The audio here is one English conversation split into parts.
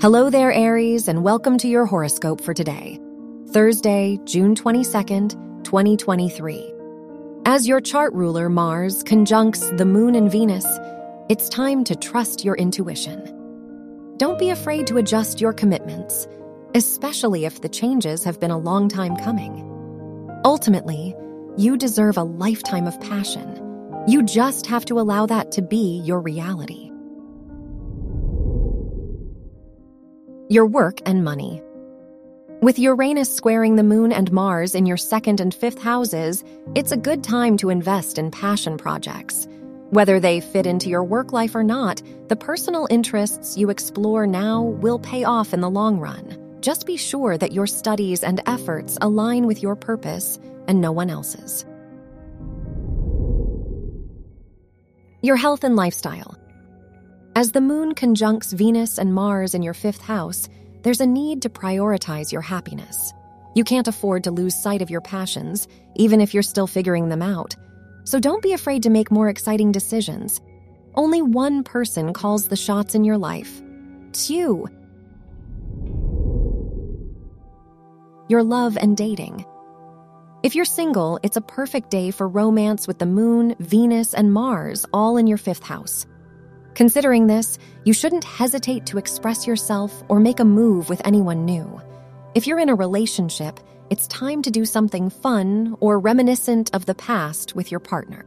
Hello there, Aries, and welcome to your horoscope for today, Thursday, June 22nd, 2023. As your chart ruler, Mars, conjuncts the Moon and Venus, it's time to trust your intuition. Don't be afraid to adjust your commitments, especially if the changes have been a long time coming. Ultimately, you deserve a lifetime of passion. You just have to allow that to be your reality. Your work and money. With Uranus squaring the Moon and Mars in your second and fifth houses, it's a good time to invest in passion projects. Whether they fit into your work life or not, the personal interests you explore now will pay off in the long run. Just be sure that your studies and efforts align with your purpose and no one else's. Your health and lifestyle. As the moon conjuncts Venus and Mars in your fifth house, there's a need to prioritize your happiness. You can't afford to lose sight of your passions, even if you're still figuring them out. So don't be afraid to make more exciting decisions. Only one person calls the shots in your life. It's you. Your love and dating. If you're single, it's a perfect day for romance with the moon, Venus, and Mars all in your fifth house. Considering this, you shouldn't hesitate to express yourself or make a move with anyone new. If you're in a relationship, it's time to do something fun or reminiscent of the past with your partner.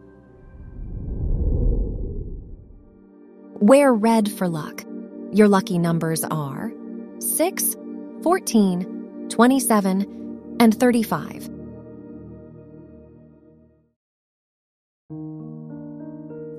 Wear red for luck. Your lucky numbers are 6, 14, 27, and 35.